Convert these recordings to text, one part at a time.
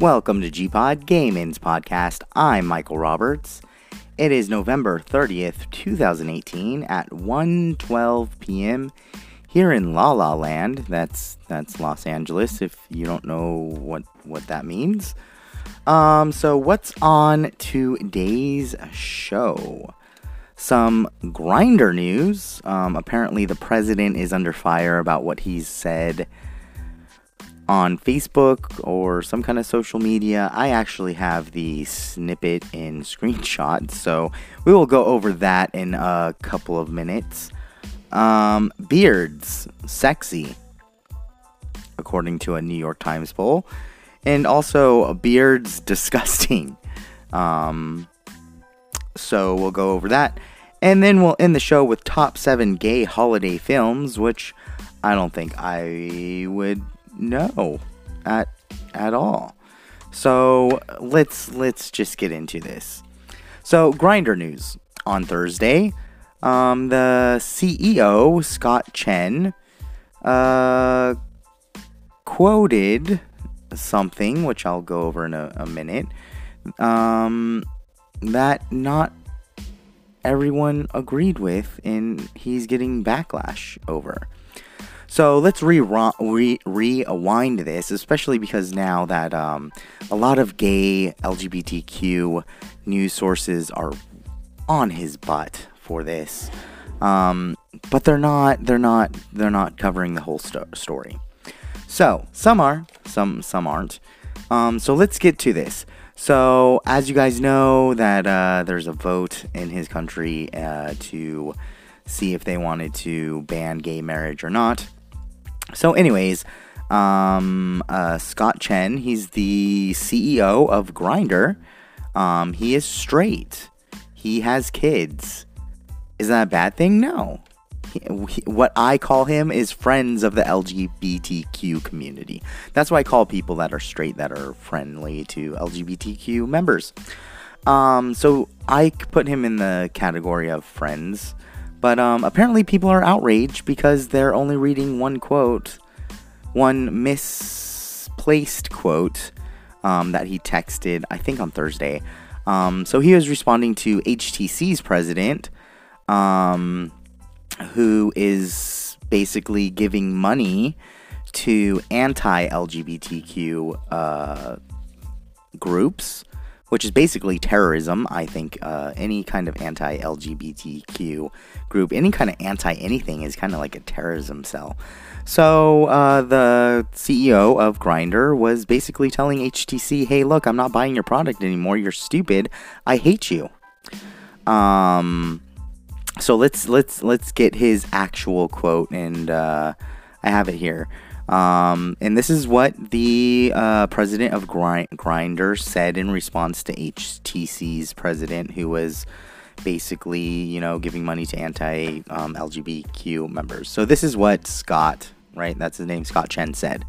Welcome to G-Pod Gaming's podcast. I'm Michael Roberts. It is November 30th, 2018 at 1:12 p.m. here in La La Land. That's that's Los Angeles if you don't know what what that means. Um so what's on today's show? Some Grindr news. Um, apparently, the president is under fire about what he's said on Facebook or some kind of social media. I actually have the snippet in screenshot, so we will go over that in a couple of minutes. Um, beards, sexy, according to a New York Times poll, and also beards, disgusting. Um, so we'll go over that. And then we'll end the show with top seven gay holiday films, which I don't think I would know at at all. So let's let's just get into this. So Grindr news on Thursday. Um, the CEO Scott Chen uh, quoted something, which I'll go over in a, a minute. Um, that not everyone agreed with, and he's getting backlash over. So let's re- re- rewind this, especially because now that um, a lot of gay LGBTQ news sources are on his butt for this, um, but they're not. They're not. They're not covering the whole sto- story. So some are, some some aren't. Um, so let's get to this. So, as you guys know, that uh, there's a vote in his country uh, to see if they wanted to ban gay marriage or not. So, anyways, um, uh, Scott Chen, he's the CEO of Grindr. Um, he is straight. He has kids. Is that a bad thing? No what I call him is friends of the LGBTQ community. That's why I call people that are straight that are friendly to LGBTQ members. Um, so I put him in the category of friends, but um, apparently people are outraged because they're only reading one quote, one misplaced quote um, that he texted, I think on Thursday. Um, so he was responding to HTC's president. Um, who is basically giving money to anti LGBTQ uh, groups, which is basically terrorism. I think uh, any kind of anti LGBTQ group, any kind of anti anything, is kind of like a terrorism cell. So uh, the CEO of Grindr was basically telling HTC, "Hey, look, I'm not buying your product anymore. You're stupid. I hate you." Um, so let's let's let's get his actual quote, and uh, I have it here. Um, and this is what the uh, president of Grind- Grindr said in response to HTC's president, who was basically, you know, giving money to anti um, LGBTQ members. So this is what Scott, right? That's his name, Scott Chen said.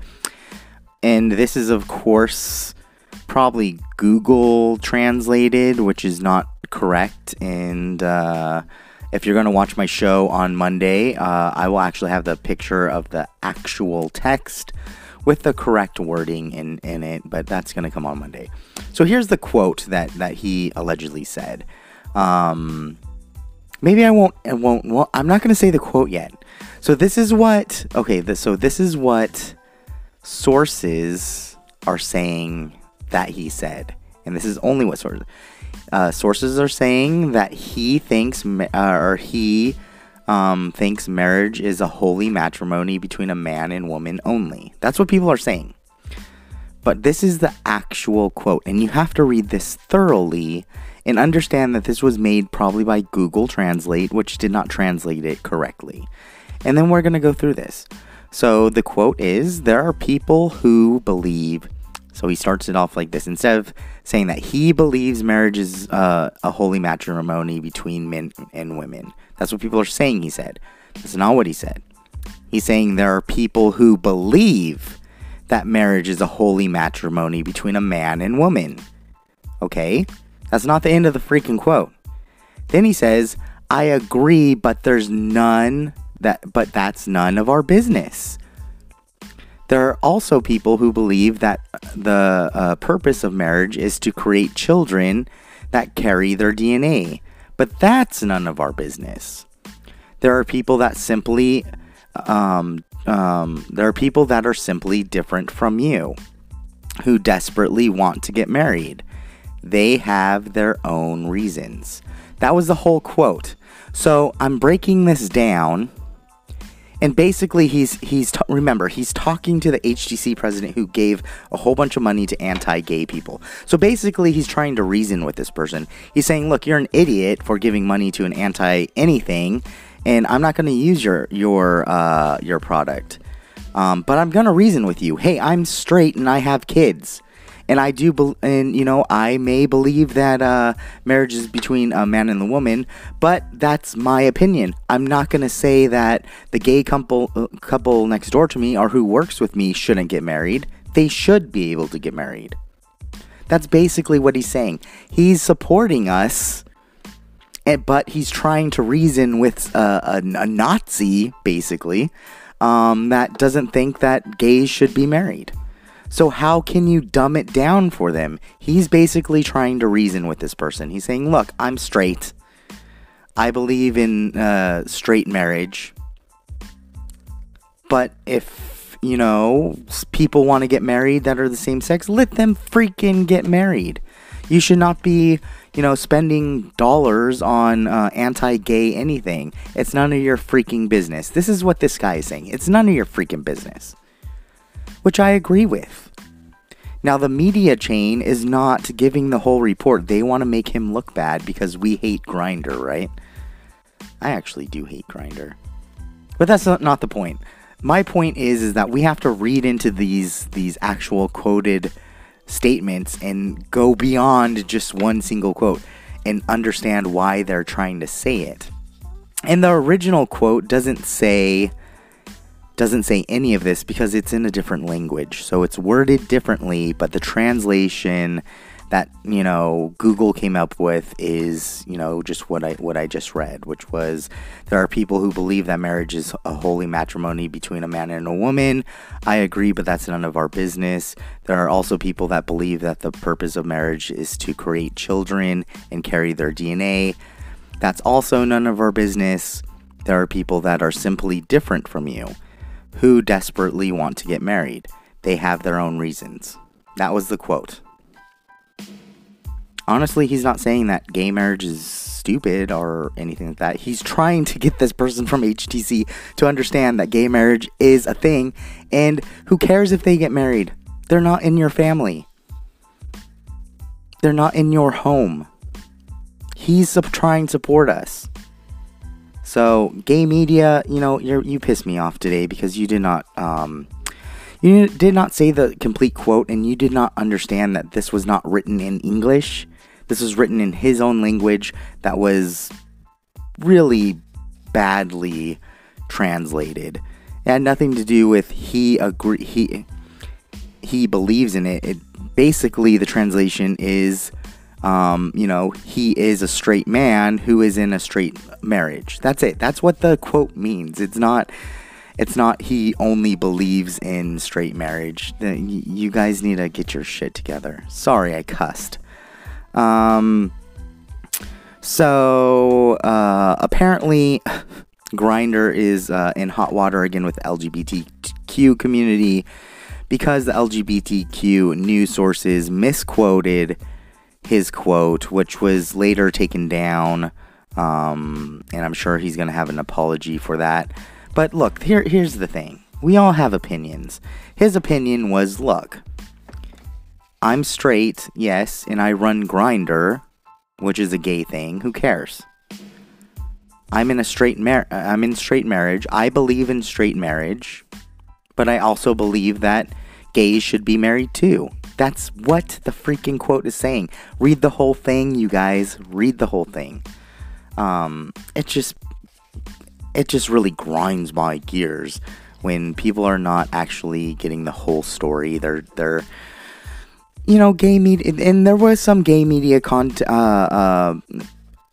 And this is, of course, probably Google translated, which is not correct. And uh, if you're going to watch my show on Monday, uh, I will actually have the picture of the actual text with the correct wording in, in it, but that's going to come on Monday. So here's the quote that, that he allegedly said. Um, maybe I won't, I won't, well, I'm not going to say the quote yet. So this is what, okay, this, so this is what sources are saying that he said. And this is only what sources. Uh, sources are saying that he thinks, uh, or he um, thinks marriage is a holy matrimony between a man and woman only. That's what people are saying. But this is the actual quote, and you have to read this thoroughly and understand that this was made probably by Google Translate, which did not translate it correctly. And then we're going to go through this. So the quote is There are people who believe so he starts it off like this instead of saying that he believes marriage is uh, a holy matrimony between men and women. That's what people are saying, he said. That's not what he said. He's saying there are people who believe that marriage is a holy matrimony between a man and woman. Okay? That's not the end of the freaking quote. Then he says, I agree, but there's none that but that's none of our business. There are also people who believe that the uh, purpose of marriage is to create children that carry their DNA. But that's none of our business. There are people that simply, um, um, there are people that are simply different from you who desperately want to get married. They have their own reasons. That was the whole quote. So I'm breaking this down and basically he's he's t- remember he's talking to the HTC president who gave a whole bunch of money to anti-gay people. So basically he's trying to reason with this person. He's saying, "Look, you're an idiot for giving money to an anti anything, and I'm not going to use your your uh, your product. Um, but I'm going to reason with you. Hey, I'm straight and I have kids." And I do, be- and you know, I may believe that uh, marriage is between a man and a woman, but that's my opinion. I'm not gonna say that the gay couple uh, couple next door to me or who works with me shouldn't get married. They should be able to get married. That's basically what he's saying. He's supporting us, and, but he's trying to reason with uh, a, a, Nazi, basically, um, that doesn't think that gays should be married. So, how can you dumb it down for them? He's basically trying to reason with this person. He's saying, Look, I'm straight. I believe in uh, straight marriage. But if, you know, people want to get married that are the same sex, let them freaking get married. You should not be, you know, spending dollars on uh, anti gay anything. It's none of your freaking business. This is what this guy is saying. It's none of your freaking business which I agree with. Now, the media chain is not giving the whole report. They want to make him look bad because we hate Grindr, right? I actually do hate Grindr. But that's not, the point. My point is is that we have to read into these these actual quoted statements and go beyond just one single quote and understand why they're trying to say it. And the original quote doesn't say doesn't say any of this because it's in a different language. So it's worded differently, but the translation that, you know, Google came up with is, you know, just what I what I just read, which was there are people who believe that marriage is a holy matrimony between a man and a woman. I agree, but that's none of our business. There are also people that believe that the purpose of marriage is to create children and carry their DNA. That's also none of our business. There are people that are simply different from you who desperately want to get married. They have their own reasons. That was the quote. Honestly, he's not saying that gay marriage is stupid or anything like that. He's trying to get this person from HTC to understand that gay marriage is a thing and who cares if they get married? They're not in your family. They're not in your home. He's trying to support us. So, gay media, you know, you you pissed me off today because you did not um, you did not say the complete quote and you did not understand that this was not written in English. This was written in his own language that was really badly translated. It had nothing to do with he agree he he believes in it. It basically the translation is um, you know, he is a straight man who is in a straight marriage. That's it. That's what the quote means. It's not. It's not he only believes in straight marriage. You guys need to get your shit together. Sorry, I cussed. Um. So uh, apparently, Grindr is uh, in hot water again with LGBTQ community because the LGBTQ news sources misquoted his quote, which was later taken down. Um, and I'm sure he's going to have an apology for that. But look, here, here's the thing we all have opinions. His opinion was look, I'm straight, yes, and I run Grindr, which is a gay thing. Who cares? I'm in a straight mar- I'm in straight marriage. I believe in straight marriage, but I also believe that gays should be married too. That's what the freaking quote is saying. Read the whole thing, you guys. Read the whole thing. Um, it just it just really grinds my gears when people are not actually getting the whole story. They're they're you know gay media, and there was some gay media con uh, uh,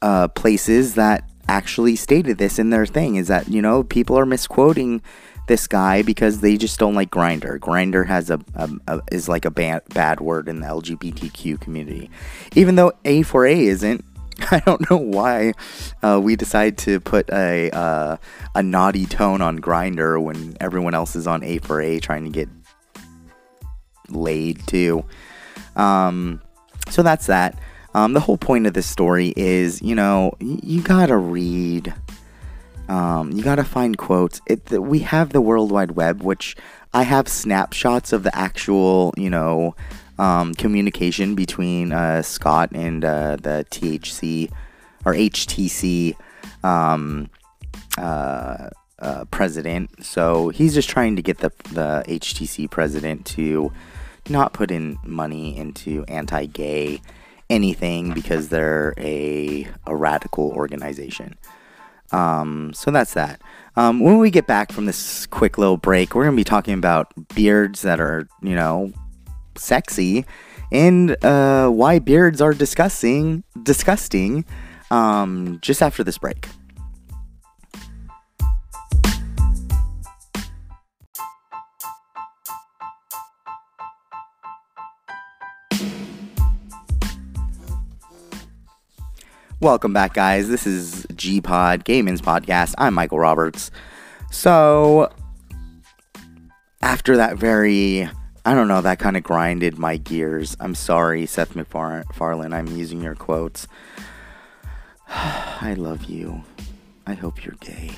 uh, places that actually stated this in their thing is that you know people are misquoting this guy because they just don't like Grindr. Grindr has a, a, a is like a bad bad word in the LGBTQ community, even though A4A isn't. I don't know why uh, we decide to put a uh, a naughty tone on Grindr when everyone else is on A4A trying to get laid too. Um, so that's that. Um, the whole point of this story is, you know, you gotta read. Um, you gotta find quotes. It, we have the World Wide Web, which I have snapshots of the actual, you know, um, communication between uh, Scott and uh, the THC or HTC um, uh, uh, president. So he's just trying to get the the HTC president to not put in money into anti-gay anything because they're a a radical organization. Um, so that's that. Um, when we get back from this quick little break, we're gonna be talking about beards that are, you know, sexy, and uh, why beards are disgusting. Disgusting. Um, just after this break. Welcome back, guys. This is G Pod Gaming's podcast. I'm Michael Roberts. So, after that very, I don't know, that kind of grinded my gears. I'm sorry, Seth MacFarlane. I'm using your quotes. I love you. I hope you're gay.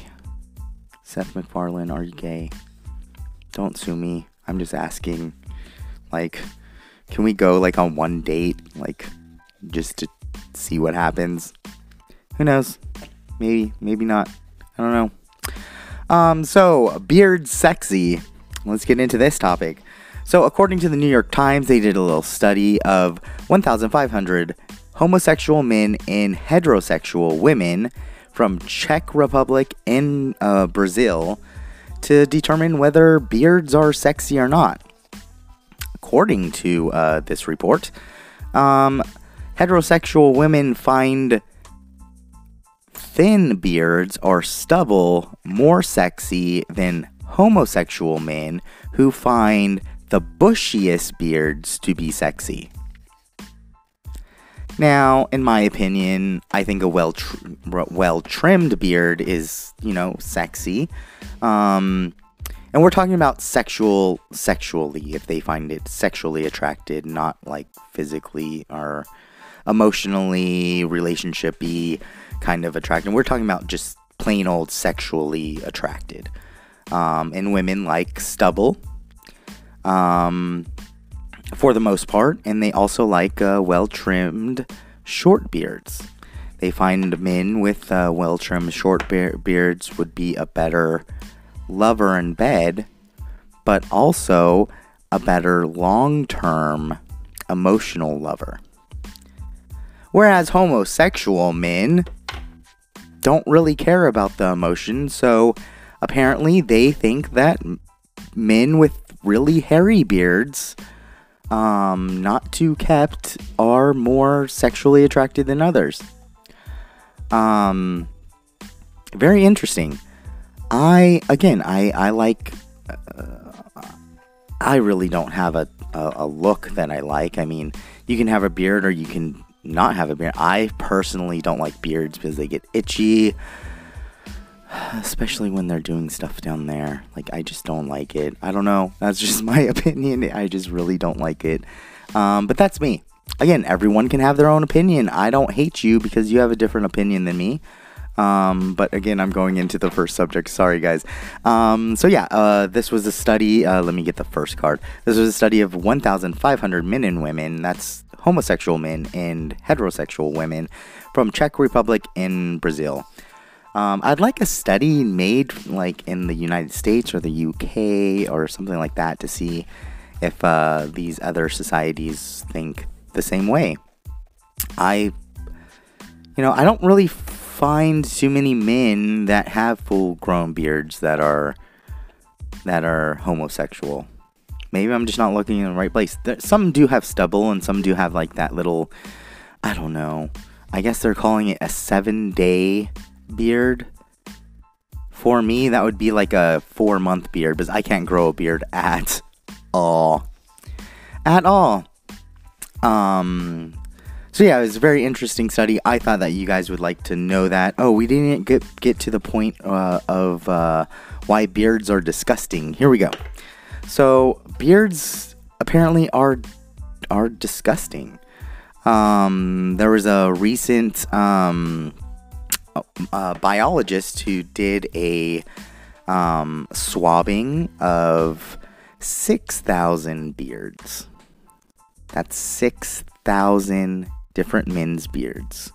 Seth MacFarlane, are you gay? Don't sue me. I'm just asking. Like, can we go like on one date? Like, just to see what happens. Who knows? Maybe, maybe not. I don't know. Um, so, beard sexy. Let's get into this topic. So, according to the New York Times, they did a little study of 1,500 homosexual men and heterosexual women from Czech Republic and uh, Brazil to determine whether beards are sexy or not. According to uh, this report, um, heterosexual women find thin beards or stubble more sexy than homosexual men who find the bushiest beards to be sexy. Now, in my opinion, I think a well tr- well trimmed beard is, you know, sexy. Um, and we're talking about sexual sexually if they find it sexually attracted, not like physically or emotionally relationshipy kind of attracted. We're talking about just plain old sexually attracted. Um, and women like stubble um, for the most part, and they also like uh, well trimmed short beards. They find men with uh, well trimmed short be- beards would be a better lover in bed, but also a better long term emotional lover. Whereas homosexual men don't really care about the emotion, so apparently they think that men with really hairy beards, um, not too kept, are more sexually attracted than others. Um, very interesting. I again, I I like. Uh, I really don't have a, a a look that I like. I mean, you can have a beard or you can not have a beard. I personally don't like beards because they get itchy, especially when they're doing stuff down there. Like, I just don't like it. I don't know. That's just my opinion. I just really don't like it. Um, but that's me. Again, everyone can have their own opinion. I don't hate you because you have a different opinion than me. Um, but again, I'm going into the first subject. Sorry, guys. Um, so yeah, uh, this was a study. Uh, let me get the first card. This was a study of 1,500 men and women. That's homosexual men and heterosexual women from Czech Republic and Brazil. Um, I'd like a study made like in the United States or the UK or something like that to see if uh, these other societies think the same way. I, you know, I don't really find too many men that have full-grown beards that are that are homosexual. Maybe I'm just not looking in the right place. There, some do have stubble, and some do have like that little. I don't know. I guess they're calling it a seven day beard For me, that would be like a four month beard because I can't grow a beard at all. At all. Um, so yeah, it was a very interesting study. I thought that you guys would like to know that. Oh, we didn't get get to the point uh, of uh, why beards are disgusting. Here we go. So beards apparently are are disgusting. Um, there was a recent um, biologist who did a um, swabbing of six thousand beards. That's six thousand different men's beards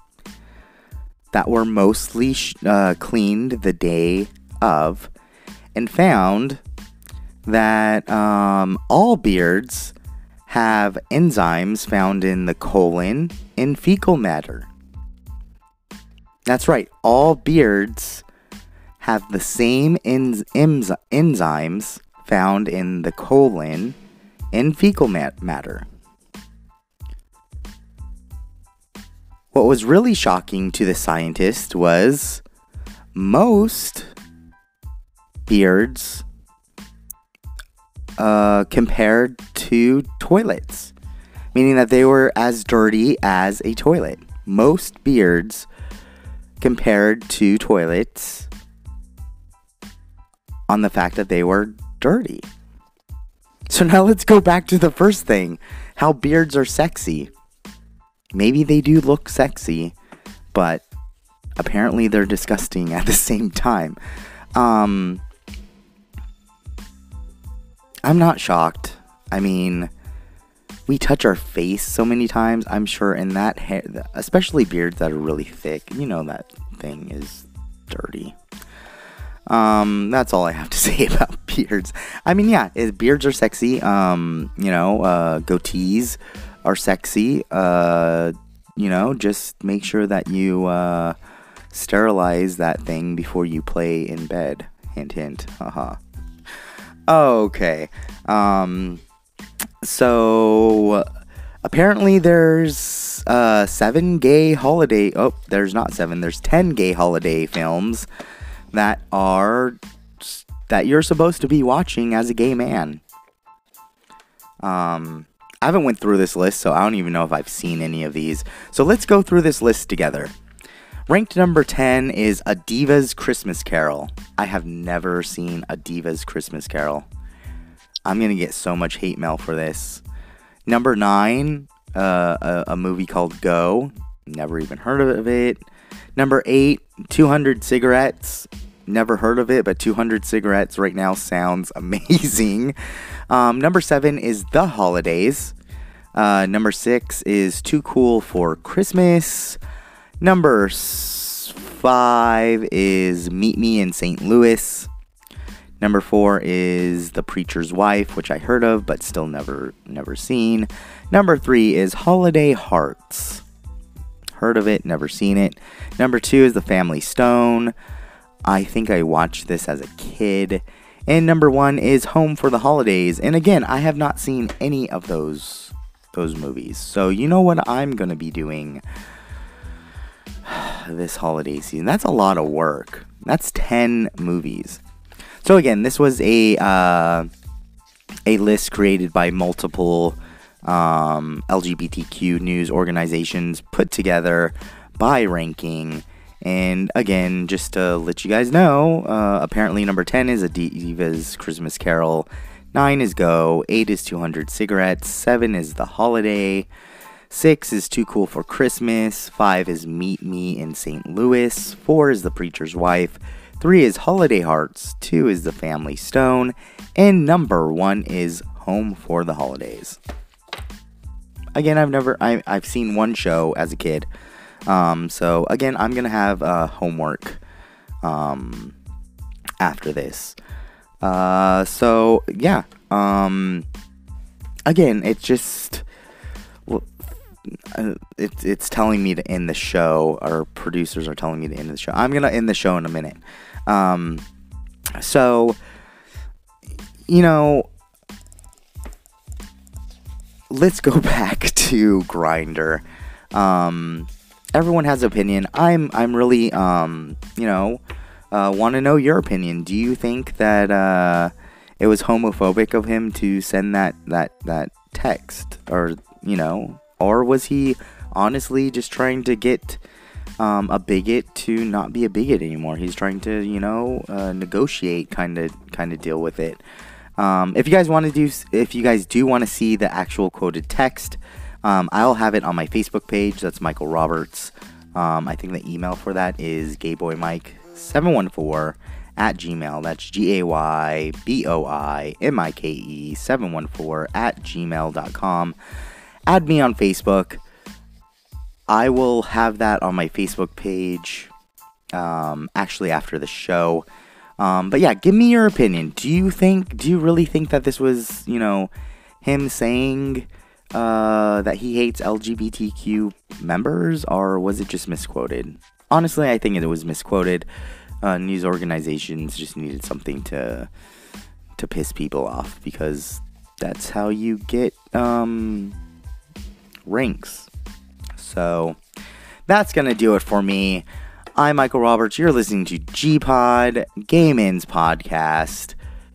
that were mostly uh, cleaned the day of and found that um, all beards have enzymes found in the colon and fecal matter. That's right, all beards have the same enz- enz- enzymes found in the colon and fecal mat- matter. What was really shocking to the scientist was most beards uh, compared to toilets, meaning that they were as dirty as a toilet. Most beards compared to toilets on the fact that they were dirty. So now let's go back to the first thing how beards are sexy maybe they do look sexy, but apparently they're disgusting at the same time. Um, I'm not shocked. I mean, we touch our face so many times. I'm sure in that hair, especially beards that are really thick, you know that thing is dirty. Um, that's all I have to say about beards. I mean, yeah, beards are sexy. Um, you know, uh, goatees are sexy. Uh, you know, just make sure that you uh, sterilize that thing before you play in bed. Hint, hint. Haha. okay. Um, so apparently there's uh, seven gay holiday. Oh, there's not seven. There's ten gay holiday films that are that you're supposed to be watching as a gay man. Um, I haven't went through this list, so I don't even know if I've seen any of these. So let's go through this list together. Ranked number 10 is A Diva's Christmas Carol. I have never seen A Diva's Christmas Carol. I'm to get so much hate mail for this. Number 9, uh, a, a movie called Go. Never even heard of it. Number 8, 200 Cigarettes. Never heard of it, but 200 Cigarettes right now sounds amazing. Um, number seven is The Holidays. Uh, number six is Too Cool for Christmas. Number five is Meet Me in St. Louis. Number four is The Preacher's Wife, which I heard of but still never never seen. Number three is Holiday Hearts. Heard of it, never seen it. Number two is The Family Stone. I think I watched this as a kid. And number one is Home for the Holidays. And again, I have not seen any of those those movies. So you know what I'm gonna be doing this holiday season. That's a lot of work. That's 10 movies. So again, this was a uh, a list created by multiple um, LGBTQ news organizations put together by ranking and again, just to let you guys know, uh, apparently number 10 is a Diva's Christmas Carol, 9 is Go, 8 is 200 Cigarettes, 7 is The Holiday, 6 is Too Cool for Christmas, 5 is Meet Me in St. Louis, 4 is The Preacher's Wife, 3 is Holiday Hearts, 2 is The Family Stone, and number 1 is Home for the Holidays. Again, I've never, I, I've seen one show as a kid. Um, so again, I'm gonna have uh, homework um, after this. Uh, so yeah. Um, again, it's just uh, it's it's telling me to end the show. Our producers are telling me to end the show. I'm gonna end the show in a minute. Um, so you know, let's go back to Grindr. Um, everyone has opinion. I'm I'm really um you know uh, want to know your opinion. Do you think that uh, it was homophobic of him to send that that that text, or you know, or was he honestly just trying to get um, a bigot to not be a bigot anymore? He's trying to, you know, uh, negotiate, kind of, kind of deal with it. Um, if you guys want to do, if you guys do want to see the actual quoted text, um, I'll have it on my Facebook page. That's Michael Roberts. Um, I think the email for that is gayboymike714 at gmail. That's G A Y B O I M I K E 714 at gmail.com. Add me on Facebook. I will have that on my Facebook page um, actually after the show. Um, but yeah, give me your opinion. Do you think, do you really think that this was, you know, him saying uh, that he hates LGBTQ members, or was it just misquoted? Honestly, I think it was misquoted. Uh, news organizations just needed something to to piss people off because that's how you get um, ranks. So that's gonna do it for me. I'm Michael Roberts. You're listening to G Pod, Gayman's podcast.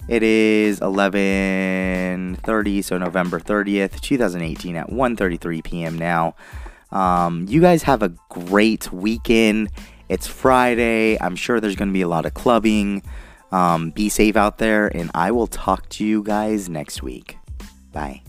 It is 11:30, so November 30th, 2018, at 1:33 p.m. now. Um, you guys have a great weekend. It's Friday. I'm sure there's going to be a lot of clubbing. Um, be safe out there, and I will talk to you guys next week. Bye.